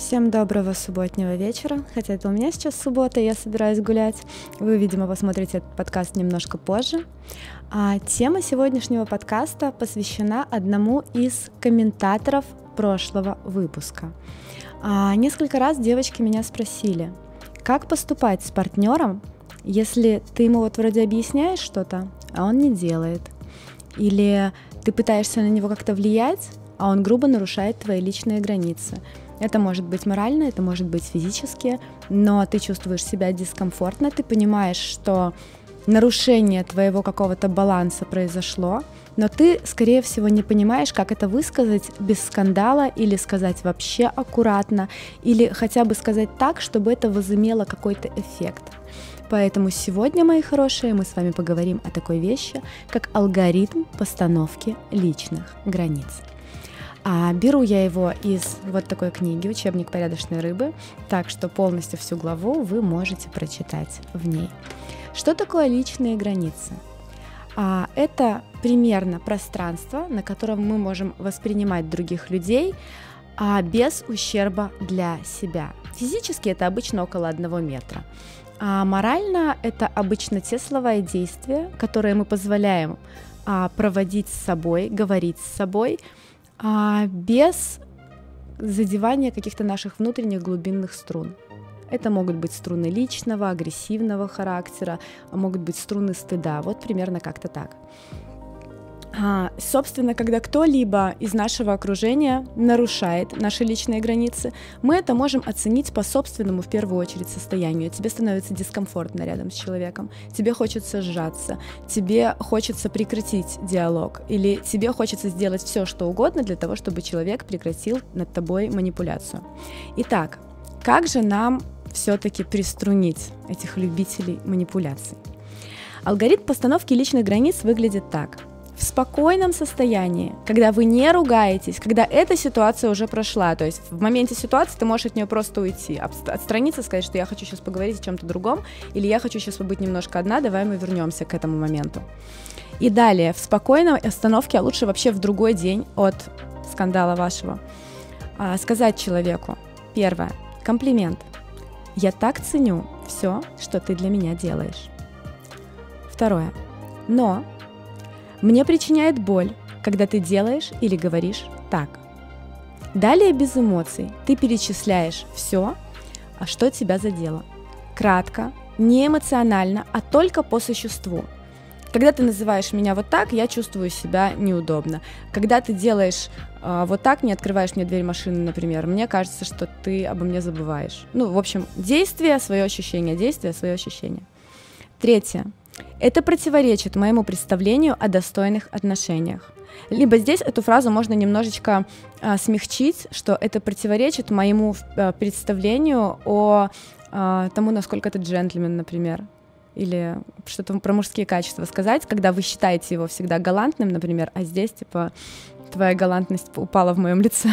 Всем доброго субботнего вечера. Хотя это у меня сейчас суббота, я собираюсь гулять. Вы, видимо, посмотрите этот подкаст немножко позже. А тема сегодняшнего подкаста посвящена одному из комментаторов прошлого выпуска. А, несколько раз девочки меня спросили, как поступать с партнером, если ты ему вот вроде объясняешь что-то, а он не делает. Или ты пытаешься на него как-то влиять, а он грубо нарушает твои личные границы. Это может быть морально, это может быть физически, но ты чувствуешь себя дискомфортно, ты понимаешь, что нарушение твоего какого-то баланса произошло, но ты, скорее всего, не понимаешь, как это высказать без скандала или сказать вообще аккуратно, или хотя бы сказать так, чтобы это возымело какой-то эффект. Поэтому сегодня, мои хорошие, мы с вами поговорим о такой вещи, как алгоритм постановки личных границ. А беру я его из вот такой книги «Учебник порядочной рыбы», так что полностью всю главу вы можете прочитать в ней. Что такое личные границы? А, это примерно пространство, на котором мы можем воспринимать других людей а без ущерба для себя. Физически это обычно около одного метра. А морально это обычно те слова и действия, которые мы позволяем а, проводить с собой, говорить с собой – а, без задевания каких-то наших внутренних глубинных струн. Это могут быть струны личного, агрессивного характера, а могут быть струны стыда. Вот примерно как-то так. А, собственно, когда кто-либо из нашего окружения нарушает наши личные границы, мы это можем оценить по собственному, в первую очередь, состоянию. Тебе становится дискомфортно рядом с человеком, тебе хочется сжаться, тебе хочется прекратить диалог, или тебе хочется сделать все, что угодно для того, чтобы человек прекратил над тобой манипуляцию. Итак, как же нам все-таки приструнить этих любителей манипуляций? Алгоритм постановки личных границ выглядит так – в спокойном состоянии, когда вы не ругаетесь, когда эта ситуация уже прошла, то есть в моменте ситуации ты можешь от нее просто уйти, отстраниться, сказать, что я хочу сейчас поговорить о чем-то другом, или я хочу сейчас побыть немножко одна, давай мы вернемся к этому моменту. И далее, в спокойной остановке, а лучше вообще в другой день от скандала вашего, а, сказать человеку, первое, комплимент. Я так ценю все, что ты для меня делаешь. Второе. Но мне причиняет боль, когда ты делаешь или говоришь так. Далее без эмоций ты перечисляешь все, а что тебя задело. Кратко, не эмоционально, а только по существу. Когда ты называешь меня вот так, я чувствую себя неудобно. Когда ты делаешь э, вот так, не открываешь мне дверь машины, например, мне кажется, что ты обо мне забываешь. Ну, в общем, действие, свое ощущение, действие, свое ощущение. Третье. Это противоречит моему представлению о достойных отношениях. Либо здесь эту фразу можно немножечко а, смягчить, что это противоречит моему а, представлению о а, тому, насколько ты джентльмен, например. Или что-то про мужские качества сказать, когда вы считаете его всегда галантным, например, а здесь, типа, твоя галантность упала в моем лице.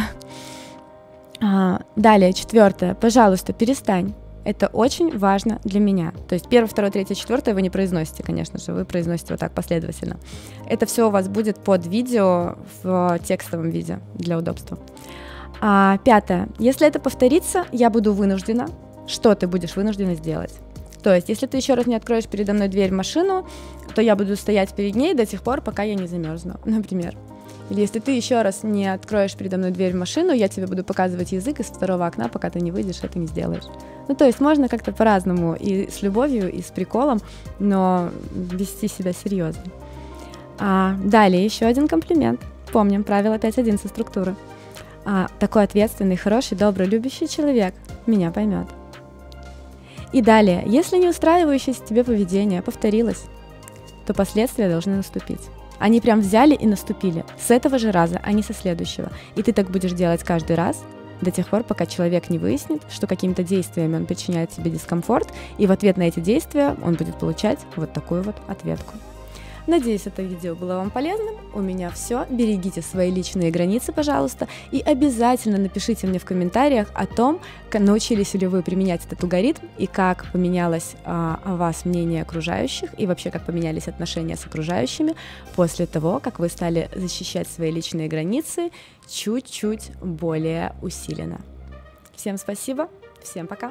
А, далее, четвертое. Пожалуйста, перестань. Это очень важно для меня. То есть первое, второе, третье, четвертое вы не произносите, конечно же, вы произносите вот так последовательно. Это все у вас будет под видео в текстовом виде для удобства. А, пятое. Если это повторится, я буду вынуждена. Что ты будешь вынуждена сделать? То есть, если ты еще раз не откроешь передо мной дверь в машину, то я буду стоять перед ней до тех пор, пока я не замерзну, например. Или если ты еще раз не откроешь передо мной дверь в машину, я тебе буду показывать язык из второго окна, пока ты не выйдешь, это не сделаешь. Ну, то есть можно как-то по-разному, и с любовью, и с приколом, но вести себя серьезно. А, далее еще один комплимент. Помним правило 5.1 со структуры. А, такой ответственный, хороший, добрый, любящий человек меня поймет. И далее, если не устраивающееся тебе поведение повторилось, то последствия должны наступить. Они прям взяли и наступили. С этого же раза, а не со следующего. И ты так будешь делать каждый раз, до тех пор, пока человек не выяснит, что какими-то действиями он причиняет себе дискомфорт, и в ответ на эти действия он будет получать вот такую вот ответку. Надеюсь, это видео было вам полезным. У меня все. Берегите свои личные границы, пожалуйста. И обязательно напишите мне в комментариях о том, научились ли вы применять этот алгоритм и как поменялось а, о вас мнение окружающих и вообще как поменялись отношения с окружающими после того, как вы стали защищать свои личные границы чуть-чуть более усиленно. Всем спасибо, всем пока.